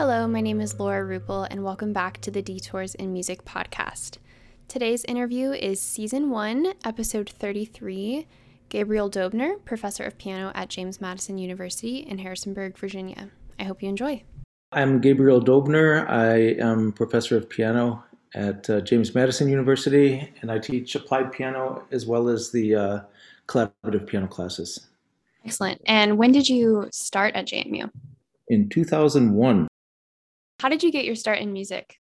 Hello, my name is Laura Rupel, and welcome back to the Detours in Music podcast. Today's interview is Season 1, Episode 33. Gabriel Dobner, professor of piano at James Madison University in Harrisonburg, Virginia. I hope you enjoy. I'm Gabriel Dobner. I am professor of piano at uh, James Madison University, and I teach applied piano as well as the uh, collaborative piano classes. Excellent. And when did you start at JMU? In 2001. How did you get your start in music?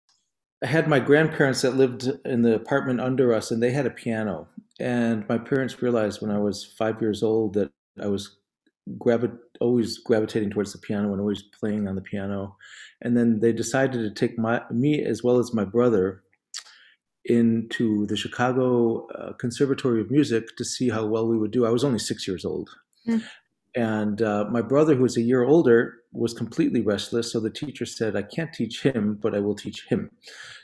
I had my grandparents that lived in the apartment under us, and they had a piano. And my parents realized when I was five years old that I was gravi- always gravitating towards the piano and always playing on the piano. And then they decided to take my me as well as my brother into the Chicago uh, Conservatory of Music to see how well we would do. I was only six years old. Mm. And uh, my brother, who was a year older, was completely restless. So the teacher said, I can't teach him, but I will teach him.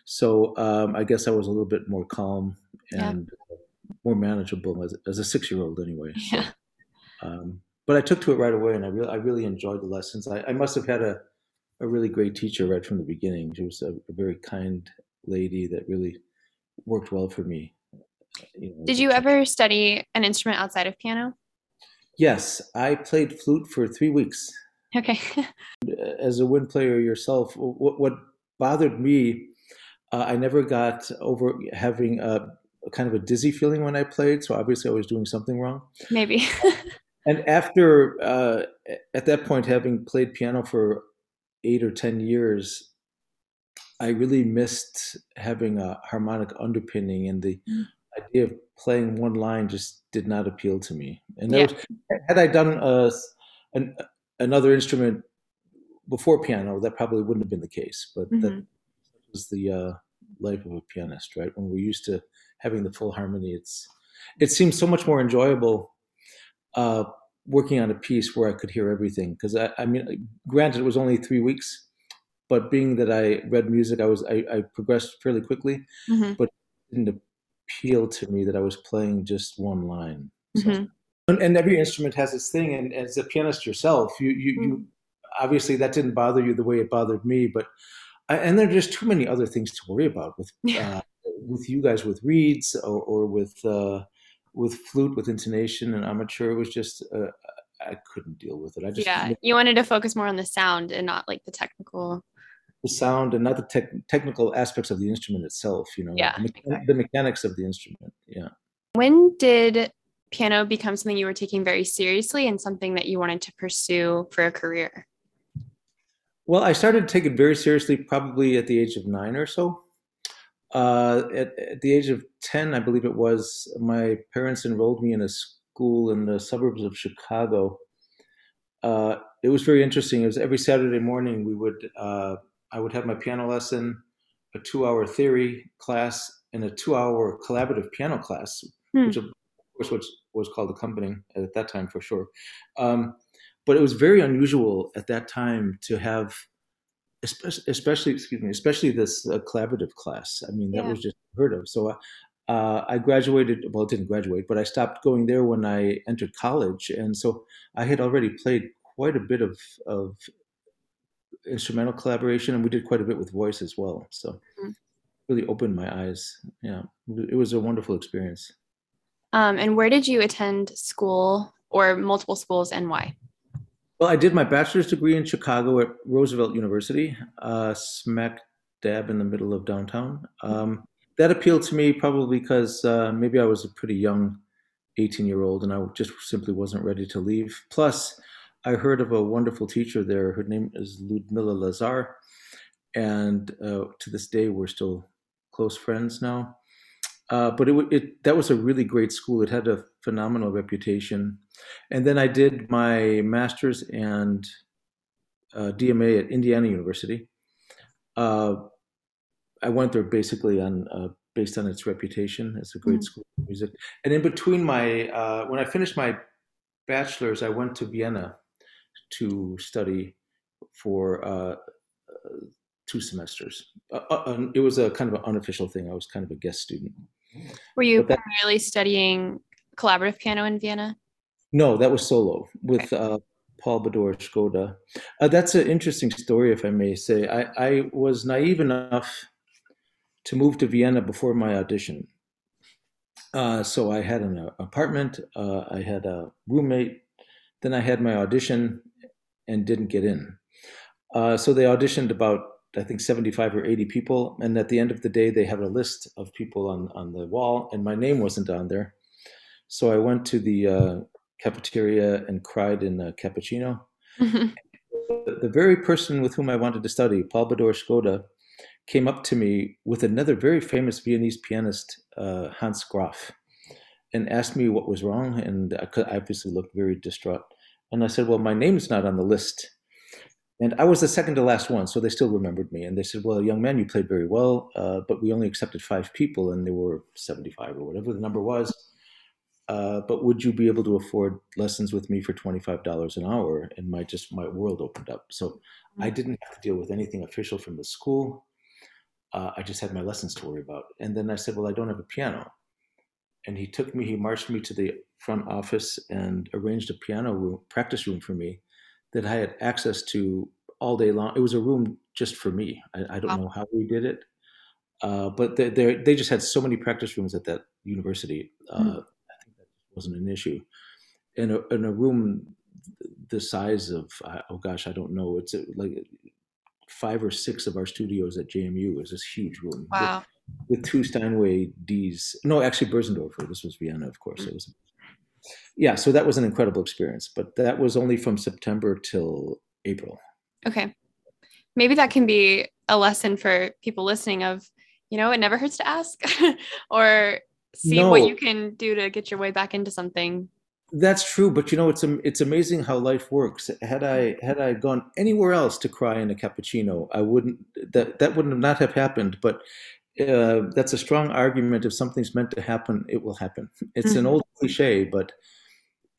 So um, I guess I was a little bit more calm and yeah. more manageable as, as a six year old, anyway. Yeah. Um, but I took to it right away and I, really, I really enjoyed the lessons. I, I must have had a, a really great teacher right from the beginning. She was a, a very kind lady that really worked well for me. You know, Did you ever study an instrument outside of piano? Yes, I played flute for three weeks. Okay. As a wind player yourself, what, what bothered me, uh, I never got over having a, kind of a dizzy feeling when I played. So obviously, I was doing something wrong. Maybe. and after, uh, at that point, having played piano for eight or ten years, I really missed having a harmonic underpinning and the mm. Idea of playing one line just did not appeal to me. And yeah. was, had I done a, an, another instrument before piano, that probably wouldn't have been the case. But mm-hmm. that was the uh, life of a pianist, right? When we're used to having the full harmony, it's it seems so much more enjoyable uh, working on a piece where I could hear everything. Because I, I mean, granted, it was only three weeks, but being that I read music, I was I, I progressed fairly quickly, mm-hmm. but it didn't appeal to me that I was playing just one line. Mm-hmm. and, and, every instrument has its thing. And as a pianist yourself, you you, mm-hmm. you obviously that didn't bother you the way it bothered me. But I, and there are just too many other things to worry about with uh, with you guys with reeds or, or with uh, with flute with intonation and embouchure. It was just uh, I couldn't deal with it. I just yeah. You wanted to focus more on the sound and not like the technical sound and not the te- technical aspects of the instrument itself you know yeah, the, exactly. the, mechanics of the instrument yeah when did piano become something you were taking very seriously and something that you wanted to pursue for a career well i started to take it very seriously probably at the age of nine or so uh, at, at the age of 10 i believe it was my parents enrolled me in a school in the suburbs of chicago uh, it was very interesting. It was every Saturday morning we would uh, I would have my piano lesson, a two hour theory class, and a two hour collaborative piano class, hmm. which of course was, was called accompanying at that time for sure. Um, but it was very unusual at that time to have, especially, especially excuse me, especially this uh, collaborative class. I mean, that yeah. was just heard of. So uh, I graduated, well, I didn't graduate, but I stopped going there when I entered college. And so I had already played quite a bit of, of instrumental collaboration, and we did quite a bit with voice as well. So mm-hmm. really opened my eyes. Yeah, it was a wonderful experience. Um, and where did you attend school or multiple schools and why? Well, I did my bachelor's degree in Chicago at Roosevelt University, uh, smack dab in the middle of downtown. Um, that appealed to me probably because uh, maybe I was a pretty young 18 year old and I just simply wasn't ready to leave. Plus, I heard of a wonderful teacher there. Her name is Ludmila Lazar, and uh, to this day we're still close friends now. Uh, but it, it, that was a really great school. It had a phenomenal reputation. And then I did my master's and uh, DMA at Indiana University. Uh, I went there basically on uh, based on its reputation as a great mm-hmm. school of music. And in between my uh, when I finished my bachelor's, I went to Vienna to study for uh, two semesters. Uh, uh it was a kind of an unofficial thing. I was kind of a guest student. Were you that, primarily studying collaborative piano in Vienna? No, that was solo with uh, Paul Badura-Skoda. Uh, that's an interesting story, if I may say. I, I was naive enough to move to Vienna before my audition. Uh, so I had an apartment, uh, I had a roommate, then I had my audition and didn't get in. Uh, so they auditioned about, I think, 75 or 80 people. And at the end of the day, they had a list of people on, on the wall, and my name wasn't on there. So I went to the uh, cafeteria and cried in a cappuccino. Mm-hmm. The, the, very person with whom I wanted to study, Paul Badura-Skoda, came up to me with another very famous Viennese pianist, uh, Hans Graf, and asked me what was wrong. And I obviously looked very distraught. And I said, Well, my name's not on the list. And I was the second to last one, so they still remembered me. And they said, Well, young man, you played very well, uh, but we only accepted five people, and there were 75 or whatever the number was. Uh, but would you be able to afford lessons with me for $25 an hour? And my just my world opened up. So I mm. didn't have to deal with anything official from the school. Uh, I just had my lessons to worry about. And then I said, Well, I don't have a piano. And he took me, he marched me to the front office and arranged a piano room, practice room for me that I had access to all day long. It was a room just for me. I, I don't wow. know how we did it. Uh, but they, they just had so many practice rooms at that university. Uh, mm. I think that wasn't an issue. In a, in a room the size of, oh gosh, I don't know. It's like five or six of our studios at JMU is this huge room. Wow. With, with two Steinway Ds. No, actually Bösendorfer. This was Vienna, of course. It was. Yeah, so that was an incredible experience, but that was only from September till April. Okay. Maybe that can be a lesson for people listening of, you know, it never hurts to ask or see no. what you can do to get your way back into something that's true, but you know it's it's amazing how life works. Had I had I gone anywhere else to cry in a cappuccino, I wouldn't that that would not have happened. But uh, that's a strong argument. If something's meant to happen, it will happen. It's mm-hmm. an old cliche, but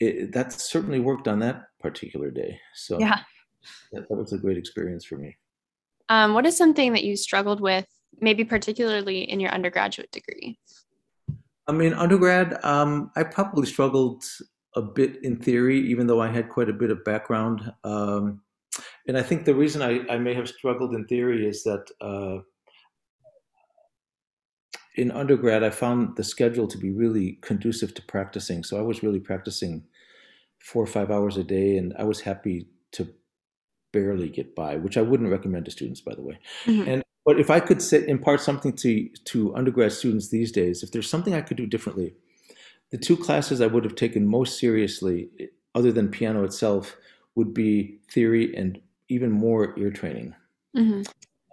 it, that certainly worked on that particular day. So yeah, that, that was a great experience for me. Um, what is something that you struggled with, maybe particularly in your undergraduate degree? I mean, undergrad, um, I probably struggled a bit in theory, even though I had quite a bit of background. Um, and I think the reason I, I, may have struggled in theory is that uh, in undergrad, I found the schedule to be really conducive to practicing. So I was really practicing four or five hours a day, and I was happy to barely get by, which I wouldn't recommend to students, by the way. Mm-hmm. And but if I could sit, impart something to to undergrad students these days, if there's something I could do differently, the two classes I would have taken most seriously, other than piano itself, would be theory and even more ear training. Mm-hmm.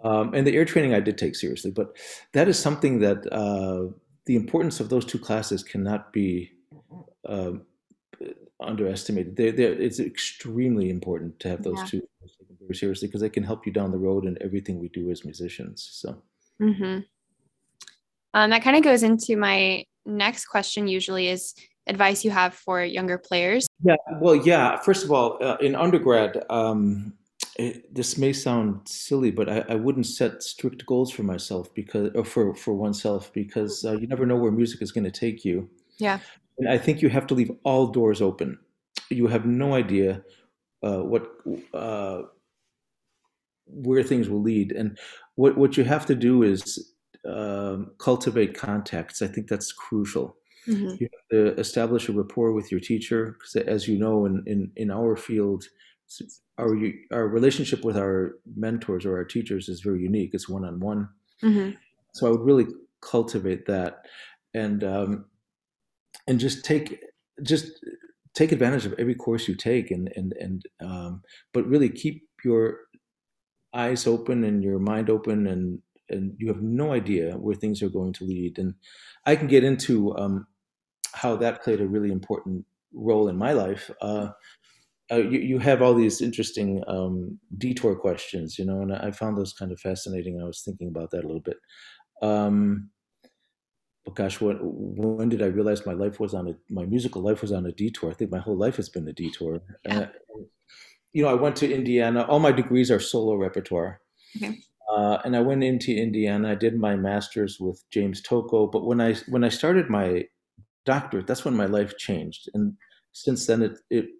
Um, and the ear training I did take seriously, but that is something that uh, the importance of those two classes cannot be uh, underestimated. They're, they're, it's extremely important to have those yeah. two taken very seriously because they can help you down the road in everything we do as musicians. So. Mm-hmm. Um, that kind of goes into my next question usually is advice you have for younger players. Yeah, well, yeah. First of all, uh, in undergrad, um, it, this may sound silly, but I, I, wouldn't set strict goals for myself because, or for for oneself, because uh, you never know where music is going to take you. Yeah, and I think you have to leave all doors open. You have no idea uh, what uh, where things will lead, and what what you have to do is um, cultivate contacts. I think that's crucial. Mm-hmm. You have to establish a rapport with your teacher, because as you know, in, in, in our field, our our relationship with our mentors or our teachers is very unique. It's one on one. So I would really cultivate that, and um, and just take just take advantage of every course you take, and and and um, but really keep your eyes open and your mind open and and you have no idea where things are going to lead. And I can get into um, how that played a really important role in my life. Uh, uh, you, you, have all these interesting um, detour questions, you know, and I found those kind of fascinating. I was thinking about that a little bit. Um, but gosh, when, when did I realize my life was on a my musical life was on a detour? I think my whole life has been a detour. Yeah. Uh, you know, I went to Indiana. All my degrees are solo repertoire. Okay. Uh, and I went into Indiana. I did my master's with James Tocco. But when I when I started my doctorate, that's when my life changed. And since then, it it it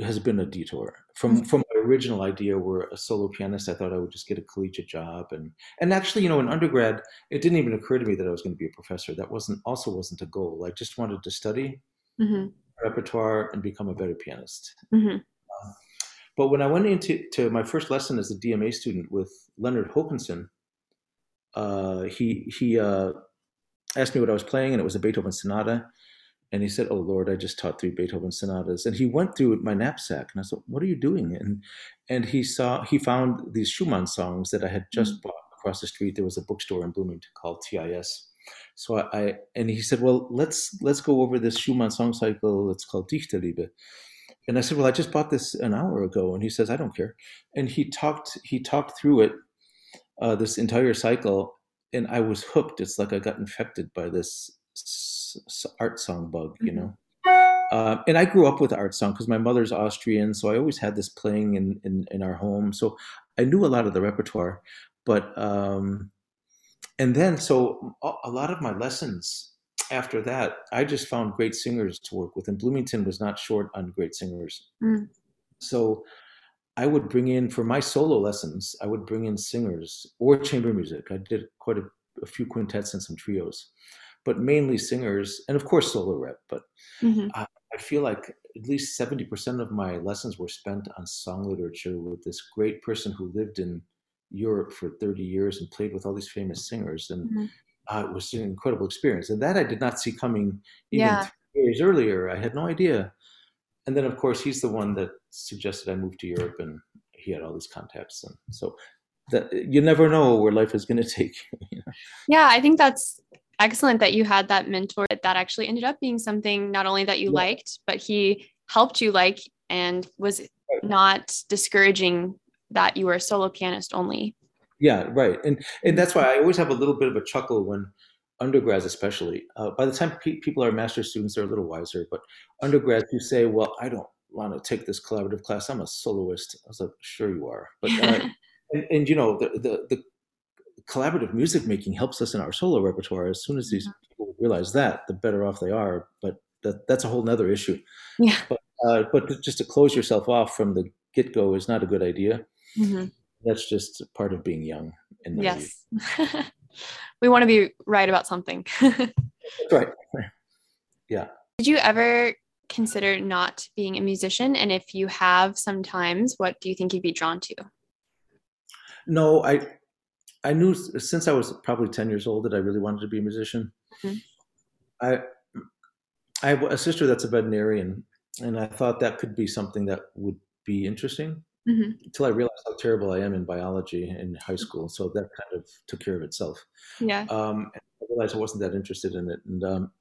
has been a detour from mm-hmm. from my original idea where a solo pianist i thought i would just get a collegiate job and and actually you know in undergrad it didn't even occur to me that i was going to be a professor that wasn't also wasn't a goal i just wanted to study mm-hmm. repertoire and become a better pianist mm-hmm. uh, but when i went into to my first lesson as a dma student with leonard hokanson uh, he he uh, asked me what i was playing and it was a beethoven sonata and he said, "Oh Lord, I just taught three Beethoven sonatas." And he went through my knapsack, and I said, "What are you doing?" And and he saw he found these Schumann songs that I had just mm-hmm. bought across the street. There was a bookstore in Bloomington called TIS. So I, I, and he said, "Well, let's let's go over this Schumann song cycle. It's called Dichterliebe." And I said, "Well, I just bought this an hour ago." And he says, "I don't care." And he talked he talked through it uh, this entire cycle, and I was hooked. It's like I got infected by this art song bug, you mm-hmm. know. Uh, and I grew up with art song because my mother's Austrian, so I always had this playing in, in, in our home. So I knew a lot of the repertoire, but um, and then so a lot of my lessons after that, I just found great singers to work with, and Bloomington was not short on great singers. Mm. So I would bring in for my solo lessons, I would bring in singers or chamber music. I did quite a, a few quintets and some trios but mainly singers and of course solo rep. But mm-hmm. I, I feel like at least 70% of my lessons were spent on song literature with this great person who lived in Europe for 30 years and played with all these famous singers. And mm-hmm. uh, it was an incredible experience. And that I did not see coming even yeah. years earlier. I had no idea. And then, of course, he's the one that suggested I move to Europe, and he had all these contacts. And so that you never know where life is going to take. You know? Yeah, I think that's excellent that you had that mentor that actually ended up being something not only that you yeah. liked, but he helped you like and was not discouraging that you were a solo pianist only. Yeah, right. And and that's why I always have a little bit of a chuckle when undergrads especially uh, by the time pe- people are master students they're a little wiser but undergrads who say well i don't want to take this collaborative class i'm a soloist i was like sure you are but uh, and, and, you know the, the, the collaborative music making helps us in our solo repertoire. As soon as these mm-hmm. people realize that, the better off they are. But that, that's a whole nother issue. Yeah. But, uh, but just to close yourself off from the get go is not a good idea. Mm-hmm. That's just part of being young. yes. we want to be right about something. right. Yeah. Did you ever consider not being a musician? And if you have sometimes, what do you think you'd be drawn to? No, I I knew since I was probably 10 years old that I really wanted to be a musician. Mm-hmm. I I have a sister that's a veterinarian, and I thought that could be something that would be interesting mm-hmm. until I realized how terrible I am in biology in high school. So that kind of took care of itself. Yeah. Um, I realized I wasn't that interested in it, and um,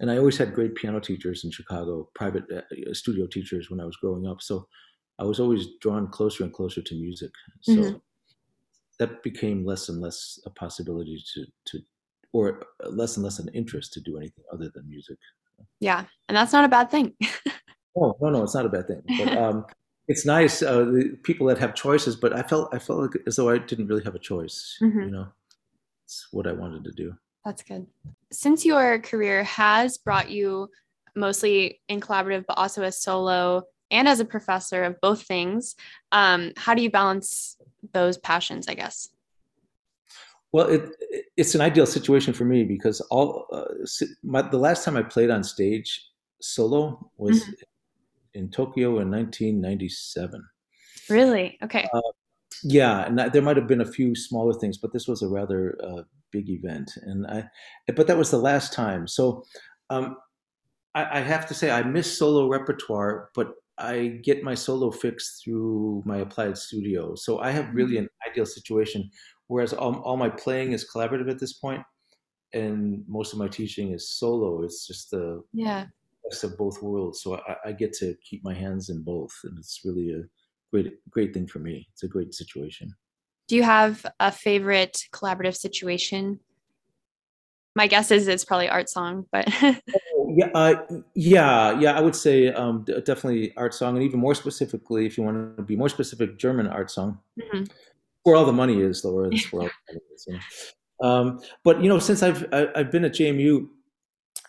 and I always had great piano teachers in Chicago, private uh, studio teachers when I was growing up. So I was always drawn closer and closer to music. So. Mm-hmm that became less and less a possibility to to or less and less an interest to do anything other than music. Yeah, and that's not a bad thing. oh no, no, it's not a bad thing. But um, it's nice uh, the people that have choices. But I felt I felt like as though I didn't really have a choice. Mm-hmm. You know, it's what I wanted to do. That's good. Since your career has brought you mostly in collaborative, but also as solo and as a professor of both things, um, how do you balance those passions, I guess? Well, it, it's an ideal situation for me because all uh, my, the last time I played on stage solo was mm-hmm. in Tokyo in 1997. Really? Okay. Uh, yeah, and there might have been a few smaller things, but this was a rather uh, big event, and I. But that was the last time. So, um, I, I have to say I miss solo repertoire, but I get my solo fix through my applied studio. So I have really mm-hmm. an ideal situation. Whereas all, all my playing is collaborative at this point, and most of my teaching is solo. It's just the yeah best of both worlds. So I, I get to keep my hands in both, and it's really a great great thing for me. It's a great situation. Do you have a favorite collaborative situation? My guess is it's probably art song, but yeah, uh, yeah, yeah. I would say um, definitely art song, and even more specifically, if you want to be more specific, German art song. Mm-hmm. Where all the money is, Laura. That's where all the is. You know? um, but you know, since I've I, have i have been at JMU,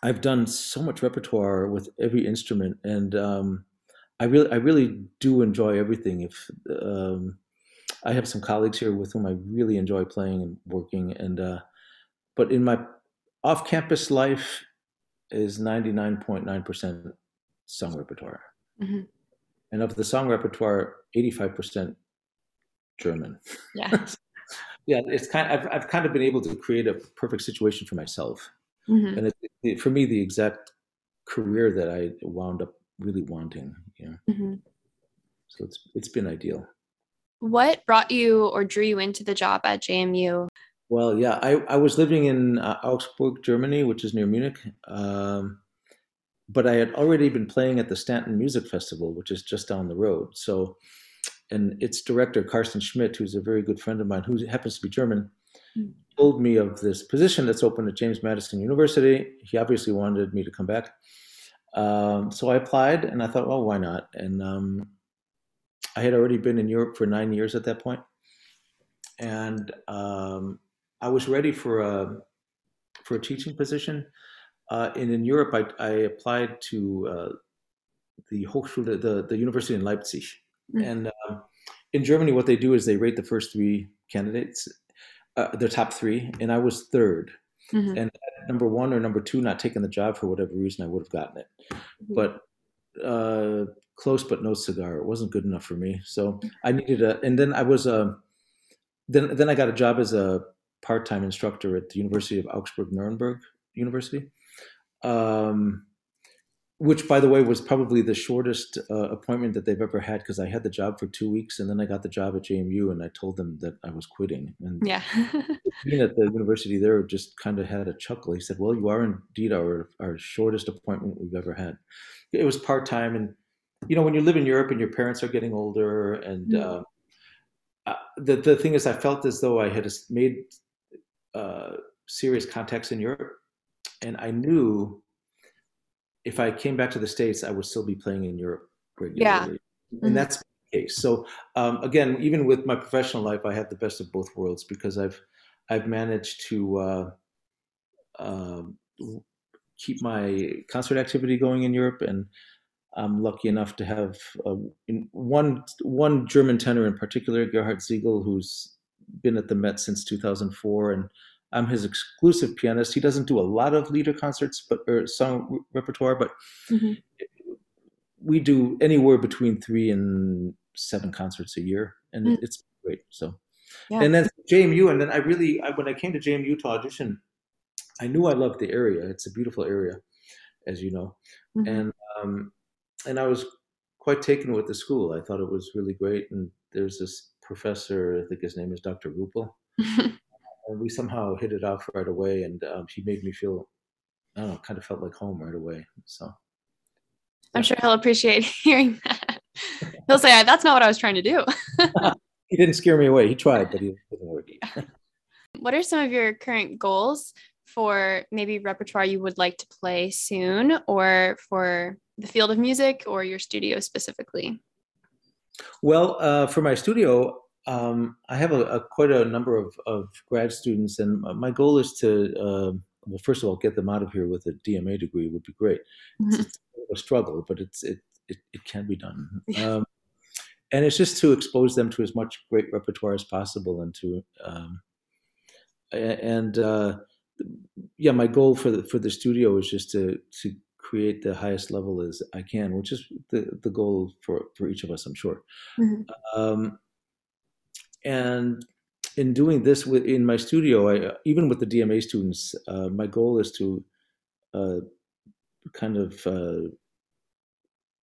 I've done so much repertoire with every instrument, and um, I really I really do enjoy everything. If um, I have some colleagues here with whom I really enjoy playing and working, and uh, but in my off-campus life is 99.9% song repertoire. Mm-hmm. And of the song repertoire, 85% German. Yeah. yeah, it's kind of, I've, I've kind of been able to create a perfect situation for myself. Mm-hmm. And it, for me, the exact career that I wound up really wanting. Yeah. Mm-hmm. So it's it's been ideal. What brought you or drew you into the job at JMU? Well, yeah, I, I was living in uh, Augsburg, Germany, which is near Munich. Um, but I had already been playing at the Staunton Music Festival, which is just down the road. So, and its director, Carsten Schmidt, who's a very good friend of mine, who happens to be German, mm. told me of this position that's open at James Madison University. He obviously wanted me to come back. Um, so I applied and I thought, well, why not? And um, I had already been in Europe for nine years at that point. And um, I was ready for a, for a teaching position uh, and in Europe, I, I applied to uh, the Hochschule, the, the university in Leipzig. Mm-hmm. And uh, in Germany, what they do is they rate the first three candidates, uh, their top three, and I was 3rd mm-hmm. And number one or number two, not taking the job for whatever reason, I would have gotten it. Mm-hmm. But uh, close, but no cigar. It wasn't good enough for me. So I needed a, and then I was a, uh, then then I got a job as a part-time instructor at the University of Augsburg Nuremberg University um, which by the way was probably the shortest uh, appointment that they've ever had because I had the job for two weeks and then I got the job at JMU and I told them that I was quitting. And yeah, being at the university there just kind of had a chuckle. He said, "Well, you are indeed our our shortest appointment we've ever had." It was part time, and you know when you live in Europe and your parents are getting older, and mm-hmm. uh, the the thing is, I felt as though I had made uh, serious contacts in Europe and I knew if I came back to the states, I would still be playing in Europe regularly, yeah. mm-hmm. and that's the case. So um, again, even with my professional life, I have the best of both worlds because I've I've managed to uh, uh, keep my concert activity going in Europe, and I'm lucky enough to have uh, one one German tenor in particular, Gerhard Siegel, who's been at the Met since 2004 and I'm his exclusive pianist. He doesn't do a lot of Lieder concerts, but or song repertoire, but mm-hmm. we do anywhere between three and seven concerts a year, and mm-hmm. it's great. So, yeah. and then JMU, and then I really, I, when I came to JMU to audition, I knew I loved the area. It's a beautiful area, as you know, mm-hmm. and um, and I was quite taken with the school. I thought it was really great, and there's this professor, I think his name is Dr. Rupel. and we somehow hit it off right away. And um, he made me feel, I don't know, kind of felt like home right away. So I'm sure he'll appreciate hearing that. He'll say, "That's not what I was trying to do." he didn't scare me away. He tried, but he didn't work. what are some of your current goals for maybe repertoire you would like to play soon, or for the field of music, or your studio specifically? Well, uh, for my studio, um, I have a, a, quite a number of, of grad students, and my goal is to, uh, well, first of all, get them out of here with a DMA degree would be great. Mm-hmm. It's, a struggle, but it's it it, it can be done. Um, and it's just to expose them to as much great repertoire as possible, and to um, and uh, yeah, my goal for the for the studio is just to to create the highest level as I can, which is the the goal for for each of us, I'm sure. Mm-hmm. Um, and in doing this with, in my studio, I, even with the DMA students, uh, my goal is to uh, kind of uh,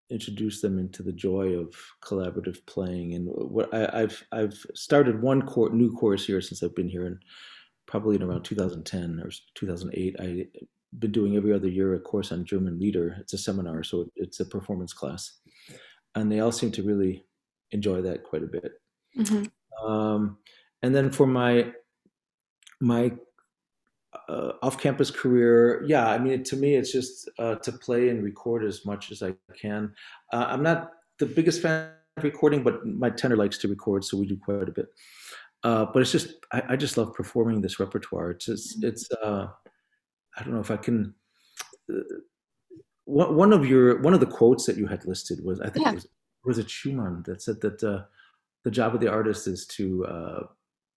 introduce them into the joy of collaborative playing. And what I, have I've started one cor- new course here since I've been here, and probably in around 2010 or 2008, I've been doing every other year a course on German Lieder. It's a seminar, so it's a performance class, and they all seem to really enjoy that quite a bit. Mm-hmm. Um, and then for my my uh, off-campus career, yeah, I mean, to me, it's just uh, to play and record as much as I can. Uh, I'm not the biggest fan of recording, but my tenor likes to record, so we do quite a bit. Uh, but it's just, I, I, just love performing this repertoire. It's just, mm-hmm. it's, uh, I don't know if I can. Uh, one of your one of the quotes that you had listed was I think Yeah. it was, was it Schumann that said that uh, the job of the artist is to uh,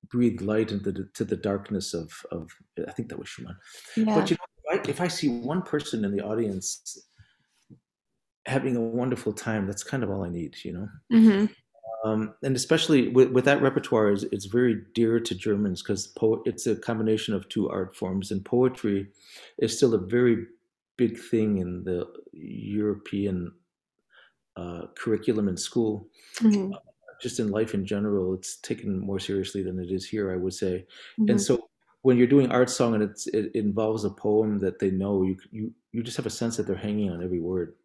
breathe light into the to the darkness of of I think that was Schumann. Yeah. But you know, if I, if I see one person in the audience having a wonderful time, that's kind of all I need, you know. hmm Um, and especially with, with that repertoire, is it's very dear to Germans because po- it's a combination of two art forms, and poetry is still a very big thing in the European uh, curriculum in school. hmm Just in life in general, it's taken more seriously than it is here, I would say. hmm And so, when you're doing art song and it's, it involves a poem that they know, you you you just have a sense that they're hanging on every word,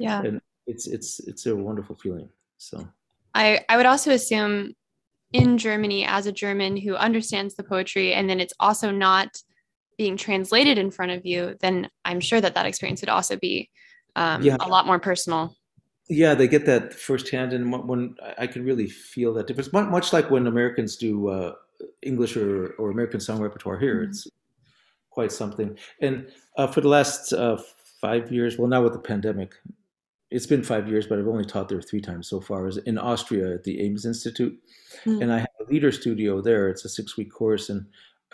Yeah. and it's it's it's a wonderful feeling. So. I, I would also assume in Germany, as a German who understands the poetry, and then it's also not being translated in front of you, then I'm sure that that experience would also be um, Yeah. a lot more personal. Yeah, they get that firsthand, and when- I can really feel that difference, much like when Americans do uh, English or, or American song repertoire here, Mhm. it's quite something. And uh, for the last uh, five years, well, now with the pandemic, it's been five years, but I've only taught there three times so far. Is in Austria at the AIMS Institute, Mm. and I have a Lieder studio there. It's a six week course, and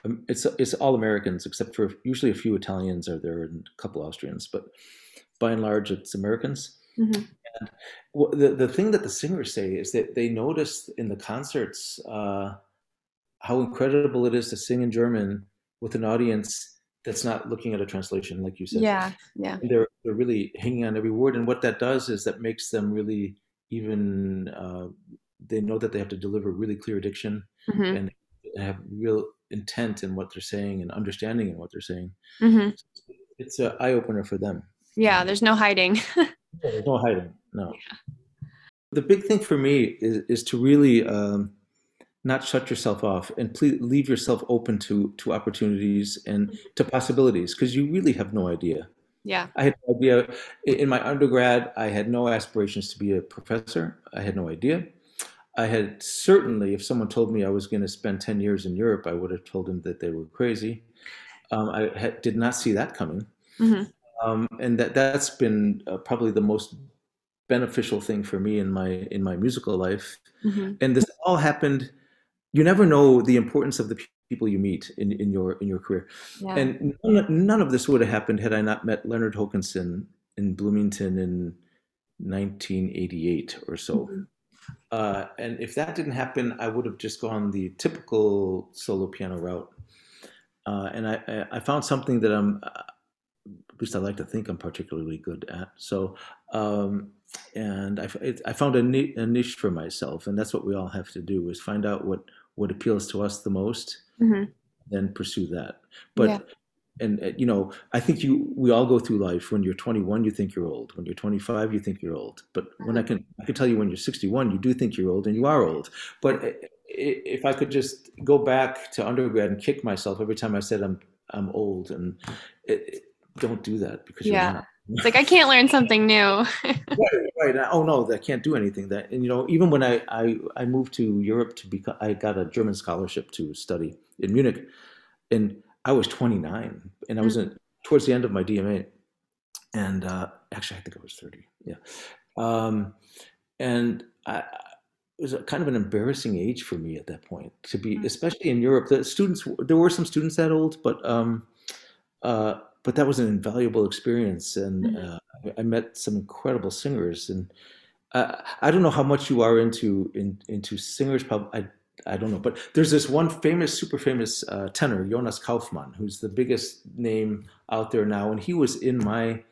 um, it's it's all Americans except for usually a few Italians are there and a couple Austrians, but by and large, it's Americans. Mhm. Well, the the thing that the singers say is that they notice in the concerts uh, how incredible it is to sing in German with an audience that's not looking at a translation, like you said. Yeah. Yeah. They're they're really hanging on every word, and what that does is that makes them really even. Uh, they know that they have to deliver really clear diction hmm and have real intent in what they're saying and understanding in what they're saying. hmm It's an eye opener for them. Yeah. There's no hiding. There's no hiding. No. The big thing for me is, is to really um, not shut yourself off and please leave yourself open to to opportunities and to possibilities because you really have no idea. Yeah. I had no idea in my undergrad. I had no aspirations to be a professor. I had no idea. I had certainly, if someone told me I was going to spend ten years in Europe, I would have told them that they were crazy. Um, I had, did not see that coming hmm um, and that that's been uh, probably the most beneficial thing for me in my in my musical life hmm and this all happened you never know the importance of the people you meet in, in your in your career Yeah. and none, none of this would have happened had i not met leonard hokanson in bloomington in 1988 or so Mhm. uh, and if that didn't happen i would have just gone the typical solo piano route uh, and I, I, found something that i'm uh, at least I like to think I'm particularly good at. So, um, and I, I found a, a niche for myself, and that's what we all have to do: is find out what what appeals to us the most, hmm then pursue that. But Yeah. and uh, you know, I think you we all go through life. When you're 21, you think you're old. When you're 25, you think you're old. But when I can I can tell you when you're 61, you do think you're old, and you are old. But i- if I could just go back to undergrad and kick myself every time I said I'm I'm old, and it, it- don't do that because Yeah. you're not. It's like I can't learn something new. right, right. Oh no, I can't do anything. That and you know, even when I I, I moved to Europe to become, I got a German scholarship to study in Munich, and I was 29, and I was in, towards the end of my DMA, and uh, actually I think I was 30. Yeah, um, and I. It was a kind of an embarrassing age for me at that point to be, Mm. especially in Europe. The students, there were some students that old, but um, uh, but that was an invaluable experience, and Mhm. uh, I met some incredible singers. And uh, I don't know how much you are into in, into singers. Prob- I I don't know, but there's this one famous, super famous uh, tenor, Jonas Kaufmann, who's the biggest name out there now, and he was in my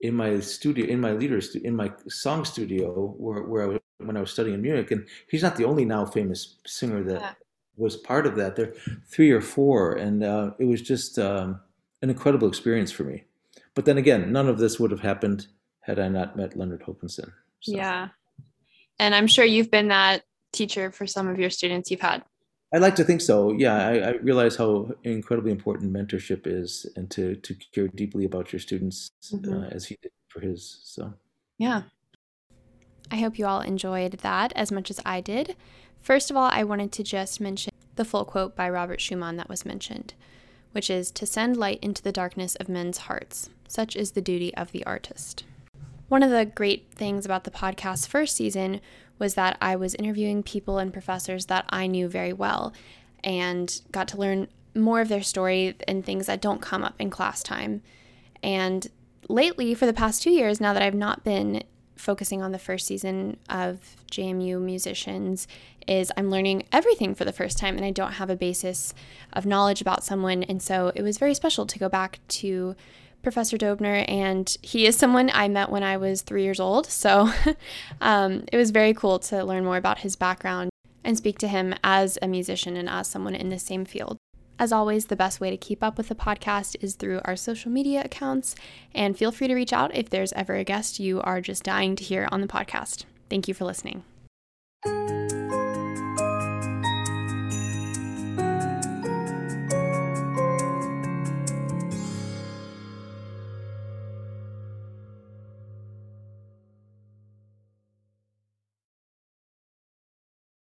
in my studio, in my leaders, in my song studio, where where I was when I was studying in Munich, and he's not the only now famous singer that Yeah. was part of that. There, are three or four, and uh, it was just um, an incredible experience for me. But then again, none of this would have happened had I not met Leonard Hokanson. So Yeah. And I'm sure you've been that teacher for some of your students you've had. I'd like to think so. Yeah, I, I realize how incredibly important mentorship is, and to to care deeply about your students Mhm. uh, as he did for his. So. Yeah. I hope you all enjoyed that as much as I did. First of all, I wanted to just mention the full quote by Robert Schumann that was mentioned, which is to send light into the darkness of men's hearts. Such is the duty of the artist. One of the great things about the podcast's first season was that I was interviewing people and professors that I knew very well and got to learn more of their story and things that don't come up in class time. And lately, for the past two years, now that I've not been focusing on the first season of JMU musicians, is I'm learning everything for the first time and I don't have a basis of knowledge about someone. And so it was very special to go back to Professor Dobner, and he is someone I met when I was three years old. So um, it was very cool to learn more about his background and speak to him as a musician and as someone in the same field. As always, the best way to keep up with the podcast is through our social media accounts, and feel free to reach out if there's ever a guest you are just dying to hear on the podcast. Thank you for listening.